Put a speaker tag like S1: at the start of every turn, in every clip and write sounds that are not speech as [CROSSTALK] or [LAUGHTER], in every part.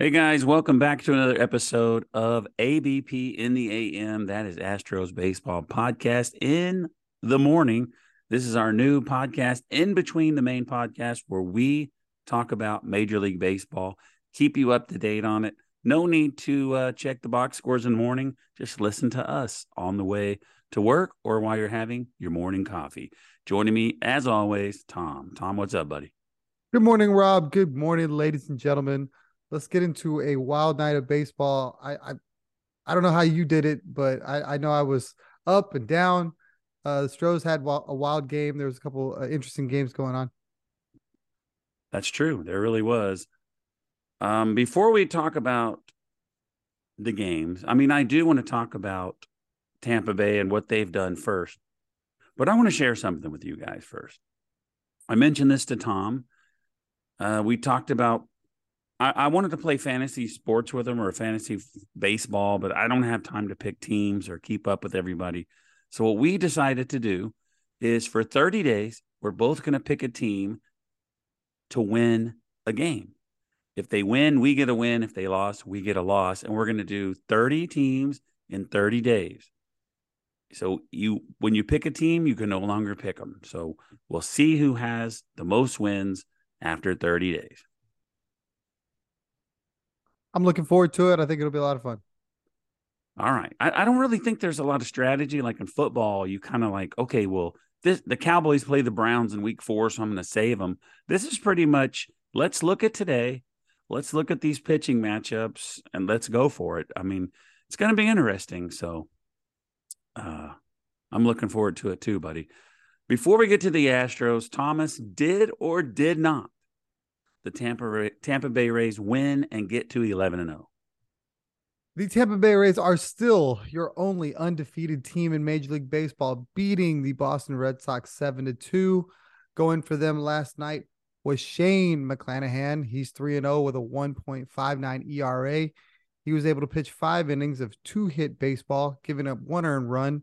S1: Hey guys, welcome back to another episode of ABP in the AM. That is Astros Baseball Podcast in the morning. This is our new podcast in between the main podcast where we talk about Major League Baseball, keep you up to date on it. No need to uh, check the box scores in the morning. Just listen to us on the way to work or while you're having your morning coffee. Joining me, as always, Tom. Tom, what's up, buddy?
S2: Good morning, Rob. Good morning, ladies and gentlemen let's get into a wild night of baseball. I I, I don't know how you did it, but I, I know I was up and down. Uh, the Stros had a wild game. There was a couple uh, interesting games going on.
S1: That's true. There really was. Um, before we talk about the games, I mean, I do want to talk about Tampa Bay and what they've done first, but I want to share something with you guys first. I mentioned this to Tom. Uh, we talked about I, I, wanted to play fantasy sports with them or fantasy f- baseball, but I don't have time to pick teams or keep up with everybody. So what we decided to do is for 30 days, we're both going to pick a team to win a game. If they win, we get a win. If they lost, we get a loss. And we're going to do 30 teams in 30 days. So you when you pick a team, you can no longer pick them. So we'll see who has the most wins after 30 days.
S2: I'm looking forward to it. I think it'll be a lot of fun.
S1: All right. I, I don't really think there's a lot of strategy. Like in football, you kind of like, okay, well, this the Cowboys play the Browns in week four, so I'm going to save them. This is pretty much let's look at today. Let's look at these pitching matchups and let's go for it. I mean, it's going to be interesting. So uh, I'm looking forward to it too, buddy. Before we get to the Astros, Thomas did or did not the Tampa Tampa Bay Rays win and get to 11 and 0?
S2: The Tampa Bay Rays are still your only undefeated team in Major League Baseball, beating the Boston Red Sox 7 to 2. Going for them last night was Shane McClanahan. He's 3 and 0 with a 1.59 ERA. He was able to pitch 5 innings of two-hit baseball, giving up one earned run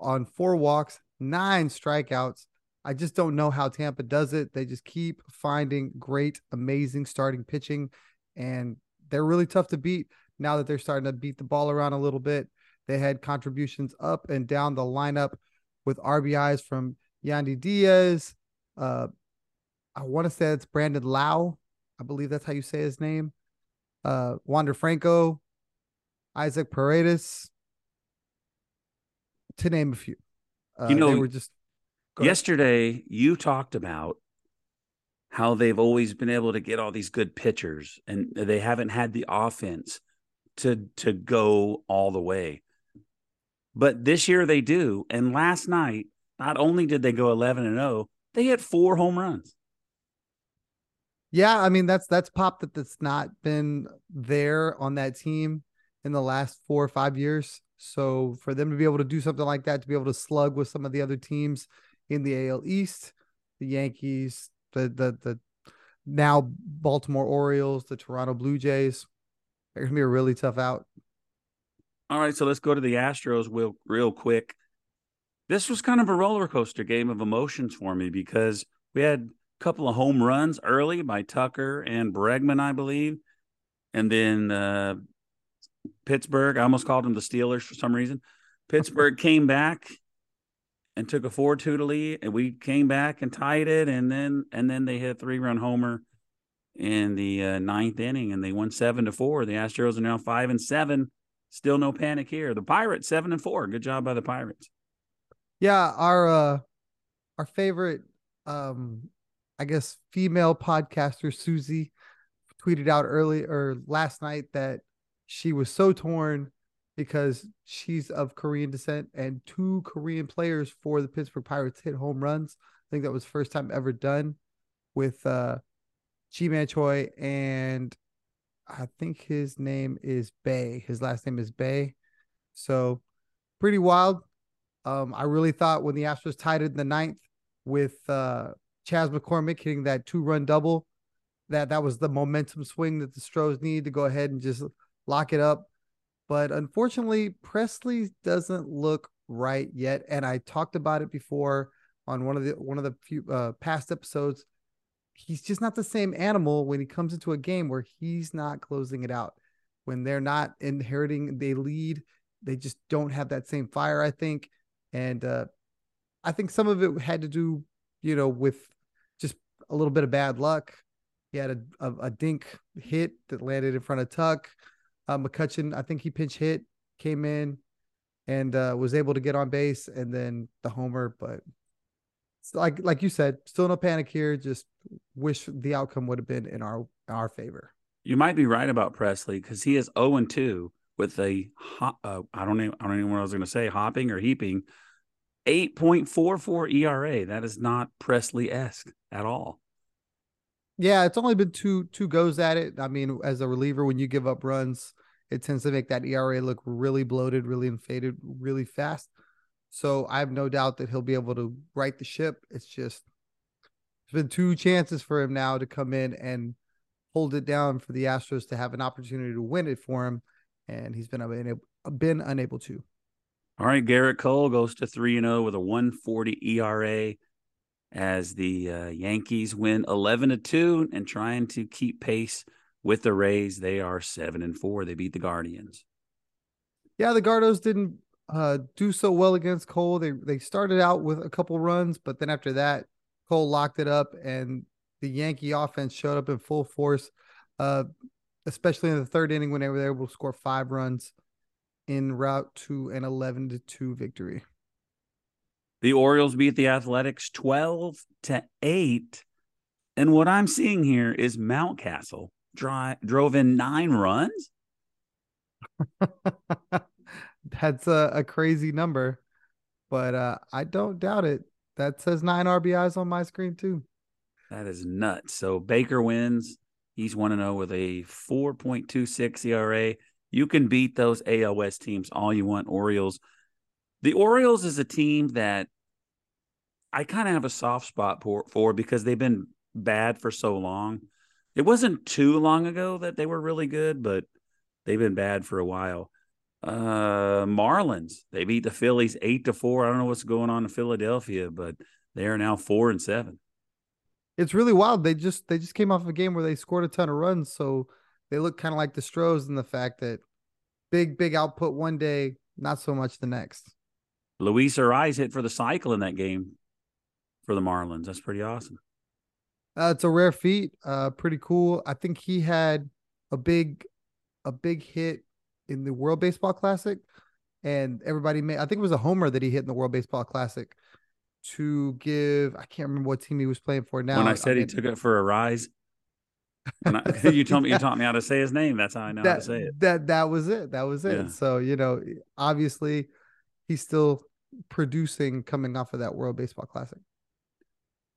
S2: on 4 walks, 9 strikeouts, I just don't know how Tampa does it. They just keep finding great, amazing starting pitching, and they're really tough to beat now that they're starting to beat the ball around a little bit. They had contributions up and down the lineup with RBIs from Yandy Diaz. Uh, I want to say it's Brandon Lowe. I believe that's how you say his name. Uh, Wander Franco, Isaac Paredes, to name a few.
S1: Uh, you know, they were just Yesterday, you talked about how they've always been able to get all these good pitchers and they haven't had the offense to to go all the way. But this year they do. And last night, not only did they go 11 and 0, they hit four home runs.
S2: Yeah, I mean that's that's pop that that's not been there on that team in the last 4 or 5 years. So for them to be able to do something like that to be able to slug with some of the other teams in the AL East, the Yankees, the the the now Baltimore Orioles, the Toronto Blue Jays. They're gonna be a really tough out.
S1: All right, so let's go to the Astros real real quick. This was kind of a roller coaster game of emotions for me because we had a couple of home runs early by Tucker and Bregman, I believe, and then uh, Pittsburgh. I almost called them the Steelers for some reason. [LAUGHS] Pittsburgh came back and took a four two to lead, and we came back and tied it, and then and then they hit a three run homer in the uh, ninth inning, and they won seven to four. The Astros are now five and seven. Still no panic here. The Pirates seven and four. Good job by the Pirates.
S2: Yeah, our uh our favorite um I guess female podcaster Susie tweeted out early or last night that she was so torn because she's of Korean descent and two Korean players for the Pittsburgh Pirates hit home runs. I think that was first time ever done with uh Ji-Man Choi and I think his name is Bae. His last name is Bae. So pretty wild. Um, I really thought when the Astros tied it in the ninth with uh Chas McCormick hitting that two run double, that that was the momentum swing that the Stros need to go ahead and just lock it up but unfortunately, Pressly doesn't look right yet. And I talked about it before on one of the one of the few uh, past episodes. he's just not the same animal when he comes into a game where he's not closing it out. When they're not inheriting, they lead, they just don't have that same fire, I think. And uh, I think some of it had to do, you know, with just a little bit of bad luck. He had a, a, a dink hit that landed in front of Tuck. Uh, McCutchen, I think he pinch hit, came in and uh, was able to get on base and then the homer. But like like you said, still no panic here. Just wish the outcome would have been in our our favor.
S1: You might be right about Pressly because he is zero oh and two with a uh, I don't know I don't even know what I was going to say hopping or heaping eight point four four ERA. That is not Pressly esque at all.
S2: Yeah, it's only been two two goes at it. I mean, as a reliever, when you give up runs, it tends to make that ERA look really bloated, really inflated, really fast. So I have no doubt that he'll be able to right the ship. It's just there's been two chances for him now to come in and hold it down for the Astros to have an opportunity to win it for him, and he's been unable, been unable to.
S1: All right, Gerrit Cole goes to three and zero oh with a one forty ERA as the uh, Yankees win eleven to two and trying to keep pace with the Rays. They are seven and four. They beat the Guardians.
S2: Yeah, the Gardos didn't uh, do so well against Cole. They they started out with a couple runs, but then after that, Cole locked it up, and the Yankee offense showed up in full force. Uh, especially in the third inning when they were able to score five runs in route to an 11 to 2 victory.
S1: The Orioles beat the Athletics 12 to 8. And what I'm seeing here is Mountcastle dry, drove in nine runs. [LAUGHS]
S2: that's a, a crazy number, but uh, I don't doubt it. That says nine RBIs on my screen too.
S1: That is nuts. So Baker wins. He's 1 0 with a 4.26 ERA. You can beat those AL West teams all you want, Orioles. The Orioles is a team that I kind of have a soft spot for, for because they've been bad for so long. It wasn't too long ago that they were really good, but they've been bad for a while. Uh, Marlins they beat the Phillies eight to four. I don't know what's going on in Philadelphia, but they are now four and seven.
S2: It's really wild. They just they just came off a game where they scored a ton of runs, so they look kind of like the Stros in the fact that big big output one day, not so much the next.
S1: Luis Arraez hit for the cycle in that game for the Marlins. That's pretty awesome.
S2: Uh, it's a rare feat. Uh, pretty cool. I think he had a big, a big hit in the World Baseball Classic, and everybody made. I think it was a homer that he hit in the World Baseball Classic to give. I can't remember what team he was playing for now.
S1: When I said I mean, he took it for a rise, [LAUGHS] I, [LAUGHS] you told me you taught me how to say his name. That's how I know
S2: that,
S1: how to say it.
S2: That that was it. That was it. Yeah. So you know, obviously, he's still producing coming off of that World Baseball Classic.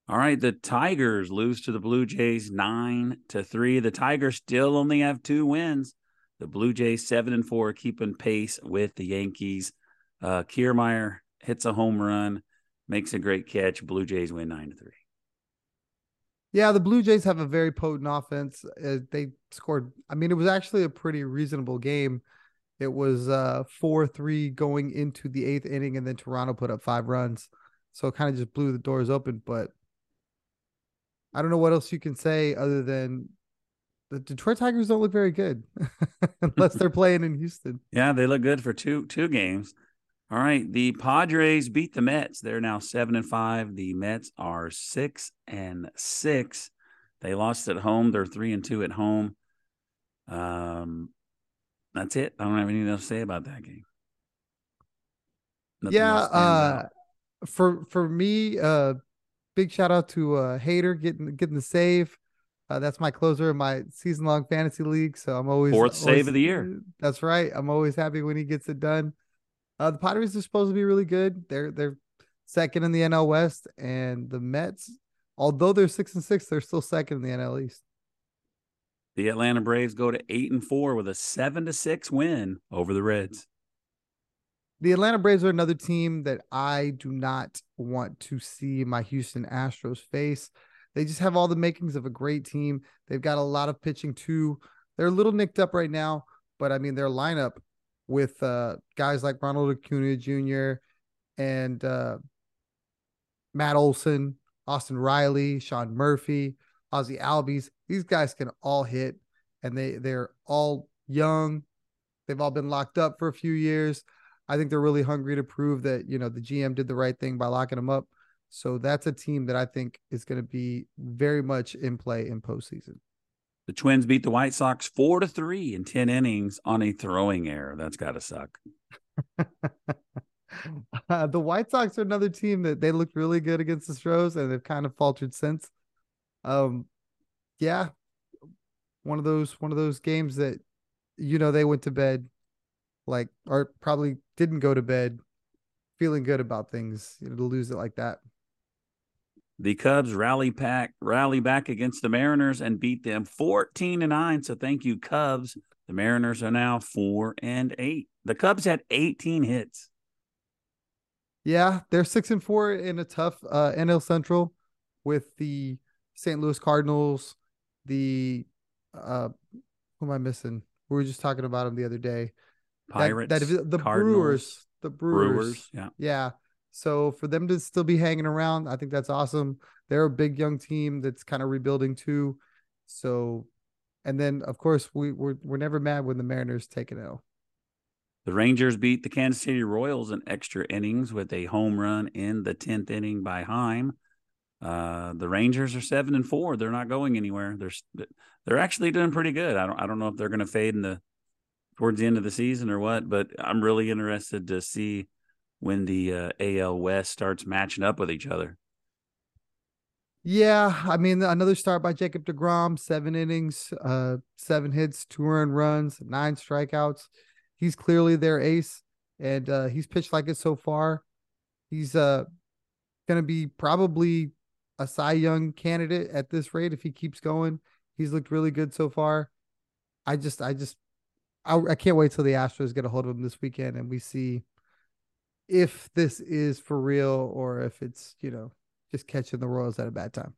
S1: All right, the Tigers lose to the Blue Jays nine to three. The Tigers still only have two wins. The Blue Jays seven and four, keeping pace with the Yankees. Uh, Kiermaier hits a home run, makes a great catch. Blue Jays win nine to three.
S2: Yeah, the Blue Jays have a very potent offense. Uh, they scored. I mean, it was actually a pretty reasonable game. It was uh, four three going into the eighth inning, and then Toronto put up five runs, so it kind of just blew the doors open. But I don't know what else you can say other than the Detroit Tigers don't look very good [LAUGHS] unless they're [LAUGHS] playing in Houston.
S1: Yeah, they look good for two two games. All right, the Padres beat the Mets. They're now seven and five. The Mets are six and six. They lost at home. They're three and two at home. Um, that's it. I don't have anything else to say about that game.
S2: Nothing yeah, uh, for for me, uh, big shout out to uh Hader getting getting the save. Uh, that's my closer in my season long fantasy league. So I'm always
S1: fourth
S2: always,
S1: save of the year.
S2: That's right. I'm always happy when he gets it done. Uh, the Padres are supposed to be really good. They're they're second in the NL West, and the Mets, although they're six and six, they're still second in the NL East.
S1: The Atlanta Braves go to eight and four with a seven to six win over the Reds.
S2: The Atlanta Braves are another team that I do not want to see my Houston Astros face. They just have all the makings of a great team. They've got a lot of pitching too. They're a little nicked up right now, but I mean their lineup with uh, guys like Ronald Acuna Jr. and uh, Matt Olson, Austin Riley, Sean Murphy, Ozzy Albies. These guys can all hit, and they they're all young. They've all been locked up for a few years. I think they're really hungry to prove that you know the GM did the right thing by locking them up. So that's a team that I think is going to be very much in play in postseason.
S1: The Twins beat the White Sox four to three in ten innings on a throwing error. That's got to suck. [LAUGHS]
S2: uh, the White Sox are another team that they looked really good against the Stros, and they've kind of faltered since. Um, yeah, one of those one of those games that you know they went to bed like or probably didn't go to bed feeling good about things you know, to lose it like that.
S1: The Cubs rally pack rally back against the Mariners and beat them 14 to 9. So thank you, Cubs. The Mariners are now four and eight. The Cubs had 18 hits.
S2: Yeah, they're six and four in a tough uh, NL Central with the St. Louis Cardinals, the uh, who am I missing? We were just talking about them the other day.
S1: Pirates,
S2: that, that the
S1: Cardinals,
S2: Brewers, the Brewers,
S1: Brewers, yeah,
S2: yeah. So for them to still be hanging around, I think that's awesome. They're a big young team that's kind of rebuilding too. So, and then of course we we're we're never mad when the Mariners take an L.
S1: The Rangers beat the Kansas City Royals in extra innings with a home run in the tenth inning by Heim. Uh, the Rangers are seven and four. They're not going anywhere. They're they're actually doing pretty good. I don't I don't know if they're going to fade in the towards the end of the season or what, but I'm really interested to see when the uh, AL West starts matching up with each other.
S2: Yeah, I mean another start by Jacob DeGrom, seven innings, uh, seven hits, two earned runs, nine strikeouts. He's clearly their ace, and uh, he's pitched like it so far. He's uh going to be probably a Cy Young candidate at this rate if he keeps going. He's looked really good so far. I just, I just I, I can't wait till the Astros get a hold of him this weekend and we see if this is for real or if it's you know just catching the Royals at a bad time.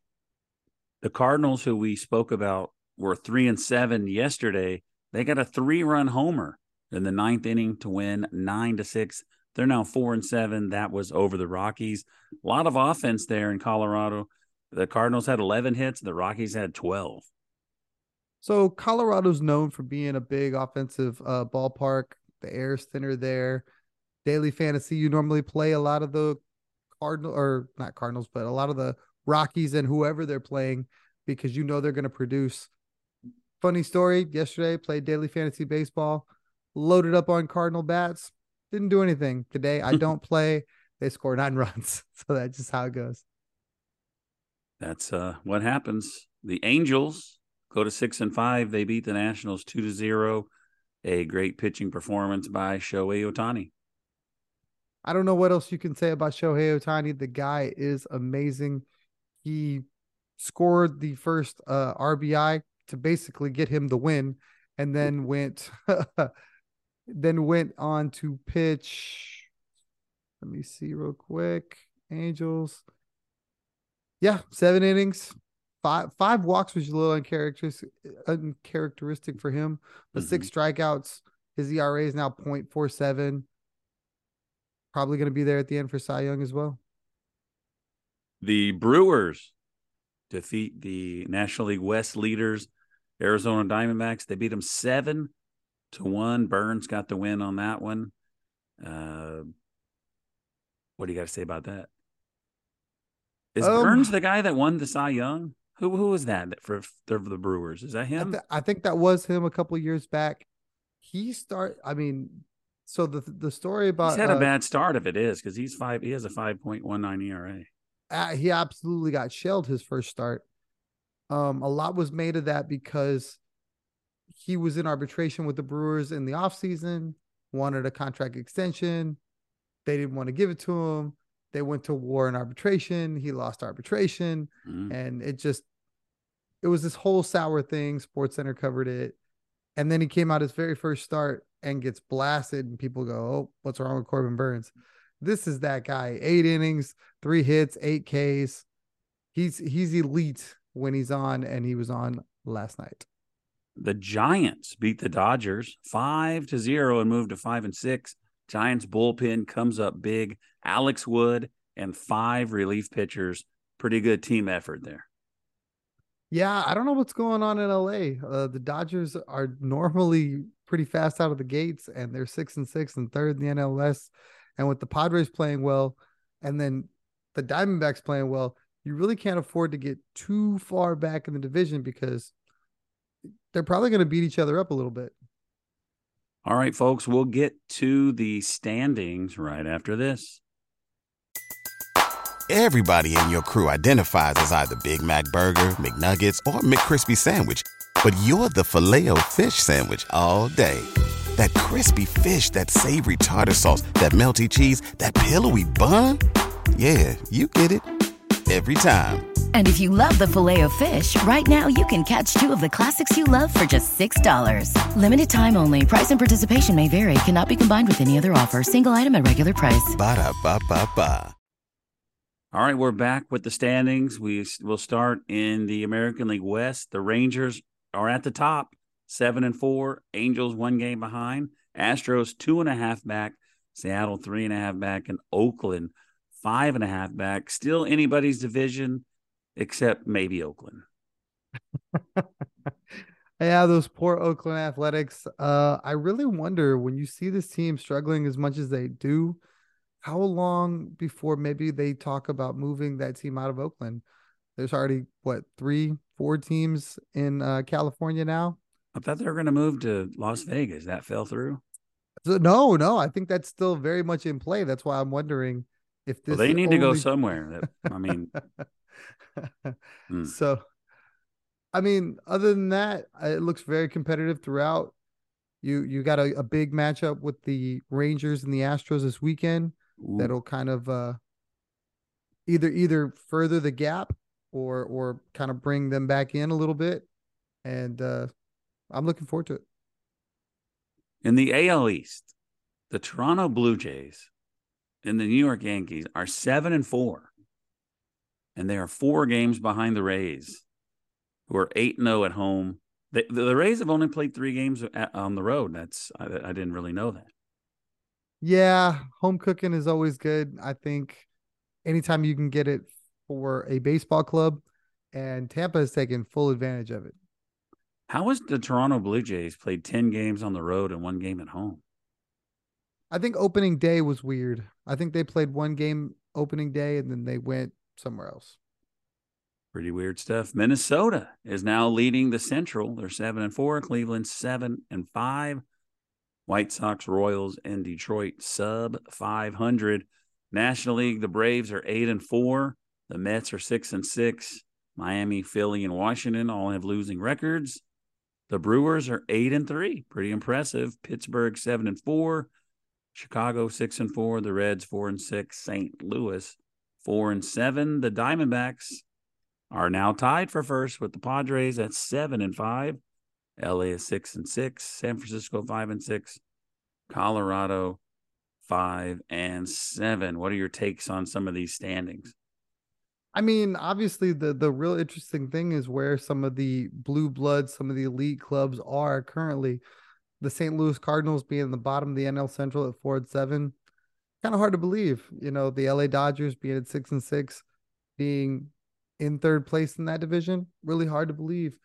S1: The Cardinals, who we spoke about, were three and seven yesterday. They got a three-run homer in the ninth inning to win nine to six. They're now four and seven. That was over the Rockies. A lot of offense there in Colorado. The Cardinals had 11 hits. The Rockies had 12.
S2: So Colorado's known for being a big offensive uh, ballpark. The air is thinner there. Daily fantasy, you normally play a lot of the Cardinal or not Cardinals, but a lot of the Rockies and whoever they're playing because you know they're going to produce. Funny story: yesterday played daily fantasy baseball, loaded up on Cardinal bats, didn't do anything today. I don't [LAUGHS] play. They score nine [LAUGHS] runs, so that's just how it goes.
S1: That's uh, what happens. The Angels go to six and five. They beat the Nationals two to zero. A great pitching performance by Shohei Ohtani.
S2: I don't know what else you can say about Shohei Ohtani. The guy is amazing. He scored the first uh, RBI to basically get him the win, and then went [LAUGHS] then went on to pitch. Let me see real quick. Angels. Yeah, seven innings, five five walks was a little uncharacteristic uncharacteristic for him, but mm-hmm. six strikeouts. His ERA is now 0.47. Probably going to be there at the end for Cy Young as well.
S1: The Brewers defeat the National League West leaders, Arizona Diamondbacks. They beat them seven to one. Burnes got the win on that one. Uh, what do you got to say about that? Is um, Burnes the guy that won the Cy Young? Who who was that for, for the Brewers? Is that him?
S2: I, th- I think that was him a couple years back. He start. I mean, so the the story about
S1: he's had uh, a bad start if it is because he's five. He has a five point one nine ERA.
S2: Uh, he absolutely got shelled his first start. Um, a lot was made of that because he was in arbitration with the Brewers in the offseason, wanted a contract extension. They didn't want to give it to him. They went to war in arbitration. He lost arbitration, mm. and it just it was this whole sour thing. Sports Center covered it, and then he came out his very first start and gets blasted, and people go, "Oh, what's wrong with Corbin Burnes? This is that guy. Eight innings, three hits, eight Ks. He's he's elite when he's on, and he was on last night.
S1: The Giants beat the Dodgers five to zero and moved to five and six. Giants bullpen comes up big. Alex Wood and five relief pitchers. Pretty good team effort there.
S2: Yeah, I don't know what's going on in LA. Uh, the Dodgers are normally pretty fast out of the gates, and they're six and six and third in the NLS. And with the Padres playing well, and then the Diamondbacks playing well, you really can't afford to get too far back in the division because they're probably going to beat each other up a little bit.
S1: All right, folks, we'll get to the standings right after this.
S3: Everybody in your crew identifies as either Big Mac Burger, McNuggets, or McCrispy Sandwich, but you're the filet fish Sandwich all day. That crispy fish, that savory tartar sauce, that melty cheese, that pillowy bun. Yeah, you get it every time.
S4: And if you love the filet of fish, right now you can catch two of the classics you love for just $6. Limited time only. Price and participation may vary. Cannot be combined with any other offer. Single item at regular price.
S3: Ba da ba ba ba.
S1: All right, we're back with the standings. We will start in the American League West. The Rangers are at the top, seven and four. Angels one game behind. Astros two and a half back. Seattle three and a half back, and Oakland five and a half back. Still anybody's division except maybe Oakland. [LAUGHS]
S2: yeah, those poor Oakland Athletics. Uh, I really wonder when you see this team struggling as much as they do, how long before maybe they talk about moving that team out of Oakland? There's already what three, four teams in uh, California now.
S1: I thought they were going to move to Las Vegas. That fell through.
S2: So, no, no, I think that's still very much in play. That's why I'm wondering if this.
S1: Well, they need only... to go somewhere. That, I mean, [LAUGHS] [LAUGHS]
S2: mm. so, I mean, other than that, it looks very competitive throughout. You you got a, a big matchup with the Rangers and the Astros this weekend. Ooh. That'll kind of uh, either either further the gap or or kind of bring them back in a little bit. And uh, I'm looking forward to it.
S1: In the AL East, the Toronto Blue Jays and the New York Yankees are seven and four, and they are four games behind the Rays, who are eight and zero oh at home. The, the Rays have only played three games at, on the road. That's I, I didn't really know that.
S2: Yeah, home cooking is always good. I think anytime you can get it for a baseball club, and Tampa has taken full advantage of it.
S1: How has the Toronto Blue Jays played 10 games on the road and one game at home?
S2: I think opening day was weird. I think they played one game opening day and then they went somewhere else.
S1: Pretty weird stuff. Minnesota is now leading the Central. They're seven and four. Cleveland seven and five. White Sox, Royals, and Detroit sub 500. National League, the Braves are eight and four. The Mets are six and six. Miami, Philly, and Washington all have losing records. The Brewers are eight and three, pretty impressive. Pittsburgh seven and four, Chicago six and four, the Reds four and six, St. Louis four and seven. The Diamondbacks are now tied for first with the Padres at seven and five. LA is six and six, San Francisco five and six, Colorado five and seven. What are your takes on some of these standings?
S2: I mean, obviously the the real interesting thing is where some of the blue bloods, some of the elite clubs are currently. The St. Louis Cardinals being the bottom of the NL Central at four and seven. Kind of hard to believe, you know, the LA Dodgers being at six and six, being in third place in that division. Really hard to believe.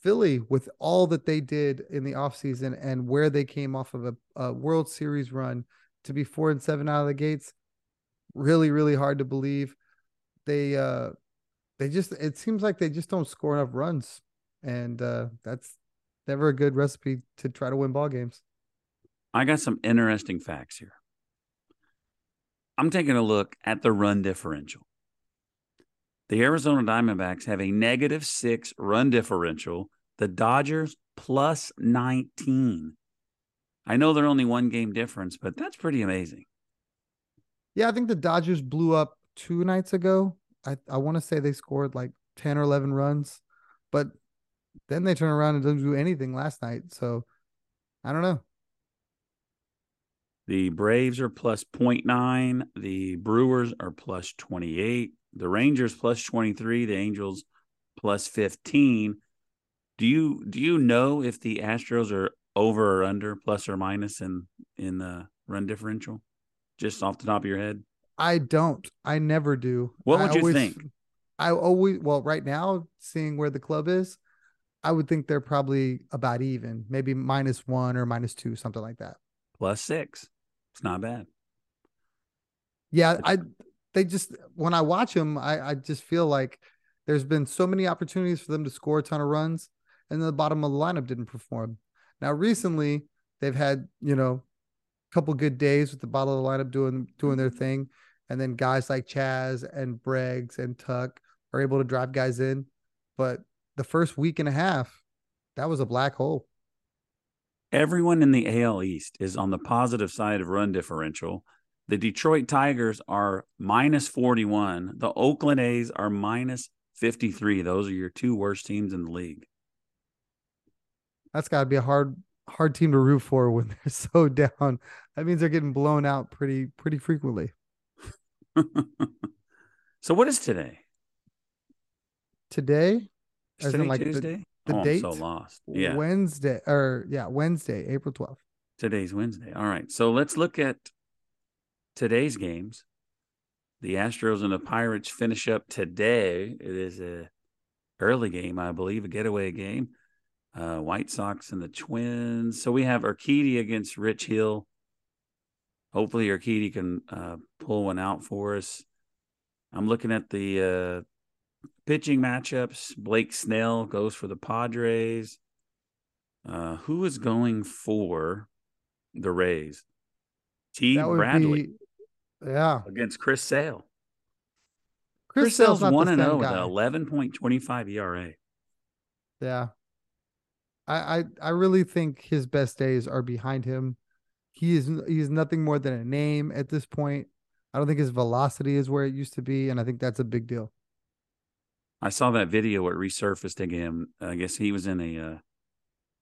S2: Philly, with all that they did in the offseason and where they came off of a, a World Series run to be four and seven out of the gates, really, really hard to believe they uh they just it seems like they just don't score enough runs and uh that's never a good recipe to try to win ball games
S1: i got some interesting facts here i'm taking a look at the run differential the arizona diamondbacks have a negative six run differential the dodgers plus 19 i know they're only one game difference but that's pretty amazing
S2: yeah i think the dodgers blew up two nights ago. I, I want to say they scored like 10 or 11 runs, but then they turn around and don't do anything last night. So I don't know.
S1: The Braves are plus 0.9. The Brewers are plus 28. The Rangers plus 23. The Angels plus 15. Do you do you know if the Astros are over or under, plus or minus in in the run differential? Just off the top of your head?
S2: I don't. I never do.
S1: What would
S2: I
S1: you
S2: always,
S1: think?
S2: I always well right now, seeing where the club is, I would think they're probably about even, maybe minus one or minus two, something like that.
S1: Plus six. It's not bad.
S2: Yeah, I they just when I watch them, I, I just feel like there's been so many opportunities for them to score a ton of runs, and the bottom of the lineup didn't perform. Now recently they've had, you know, a couple good days with the bottom of the lineup doing doing their thing. And then guys like Chas and Breggs and Tuck are able to drive guys in. But the first week and a half, that was a black hole.
S1: Everyone in the AL East is on the positive side of run differential. The Detroit Tigers are minus 41. The Oakland A's are minus 53. Those are your two worst teams in the league.
S2: That's got to be a hard hard team to root for when [LAUGHS] they're so down. That means they're getting blown out pretty pretty frequently. [LAUGHS]
S1: so what is today?
S2: Today?
S1: Is today like Tuesday?
S2: The, oh, date?
S1: I'm so lost. Yeah.
S2: Wednesday or yeah, Wednesday, April 12th.
S1: Today's Wednesday. All right. So let's look at today's games. The Astros and the Pirates finish up today. It is a early game, I believe, a getaway game. Uh, White Sox and the Twins. So we have Urquidy against Rich Hill. Hopefully, Urquidy can uh, pull one out for us. I'm looking at the uh, pitching matchups. Blake Snell goes for the Padres. Uh, who is going for the Rays? T. Bradley. Be,
S2: yeah.
S1: Against Chris Sale. Chris, Chris Sale's 1 and 0 with an 11.25 ERA.
S2: Yeah. I, I I really think his best days are behind him. He is he's nothing more than a name at this point. I don't think his velocity is where it used to be, and I think that's a big deal.
S1: I saw that video it resurfaced again. I guess he was in a uh,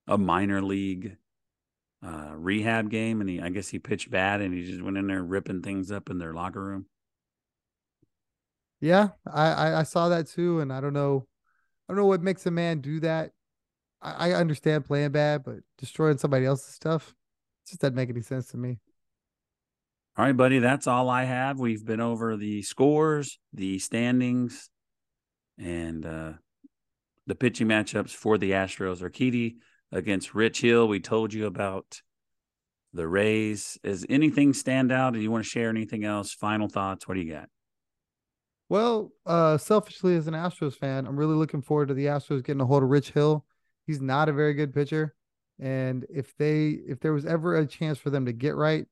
S1: a minor league uh, rehab game, and he I guess he pitched bad, and he just went in there ripping things up in their locker room.
S2: Yeah, I, I, I saw that too, and I don't know, I don't know what makes a man do that. I, I understand playing bad, but destroying somebody else's stuff just doesn't make any sense to me.
S1: All right, buddy, that's all I have. We've been over the scores, the standings, and uh, the pitching matchups for the Astros. Urquidy against Rich Hill. We told you about the Rays. Is anything stand out? Do you want to share anything else? Final thoughts? What do you got?
S2: Well, uh, selfishly as an Astros fan, I'm really looking forward to the Astros getting a hold of Rich Hill. He's not a very good pitcher. And if they if there was ever a chance for them to get right,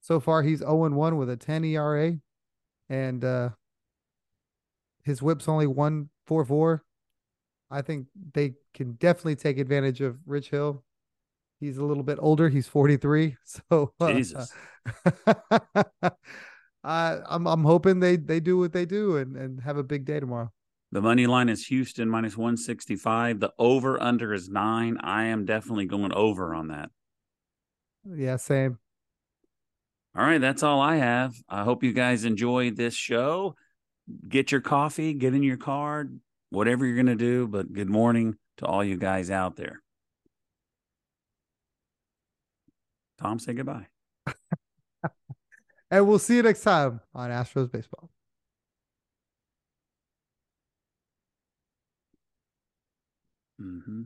S2: so far he's 0-1 with a 10 ERA. And uh his whip's only 144. I think they can definitely take advantage of Rich Hill. He's a little bit older. He's 43. [LAUGHS] So
S1: uh, Jesus. [LAUGHS]
S2: I, I'm I'm hoping they they do what they do and, and have a big day tomorrow.
S1: The money line is Houston minus 165. The over under is nine. I am definitely going over on that.
S2: Yeah, same.
S1: All right, that's all I have. I hope you guys enjoy this show. Get your coffee, get in your car, whatever you're going to do. But good morning to all you guys out there. Tom, say goodbye.
S2: and we'll see you next time on Astros Baseball.
S1: Mm-hmm.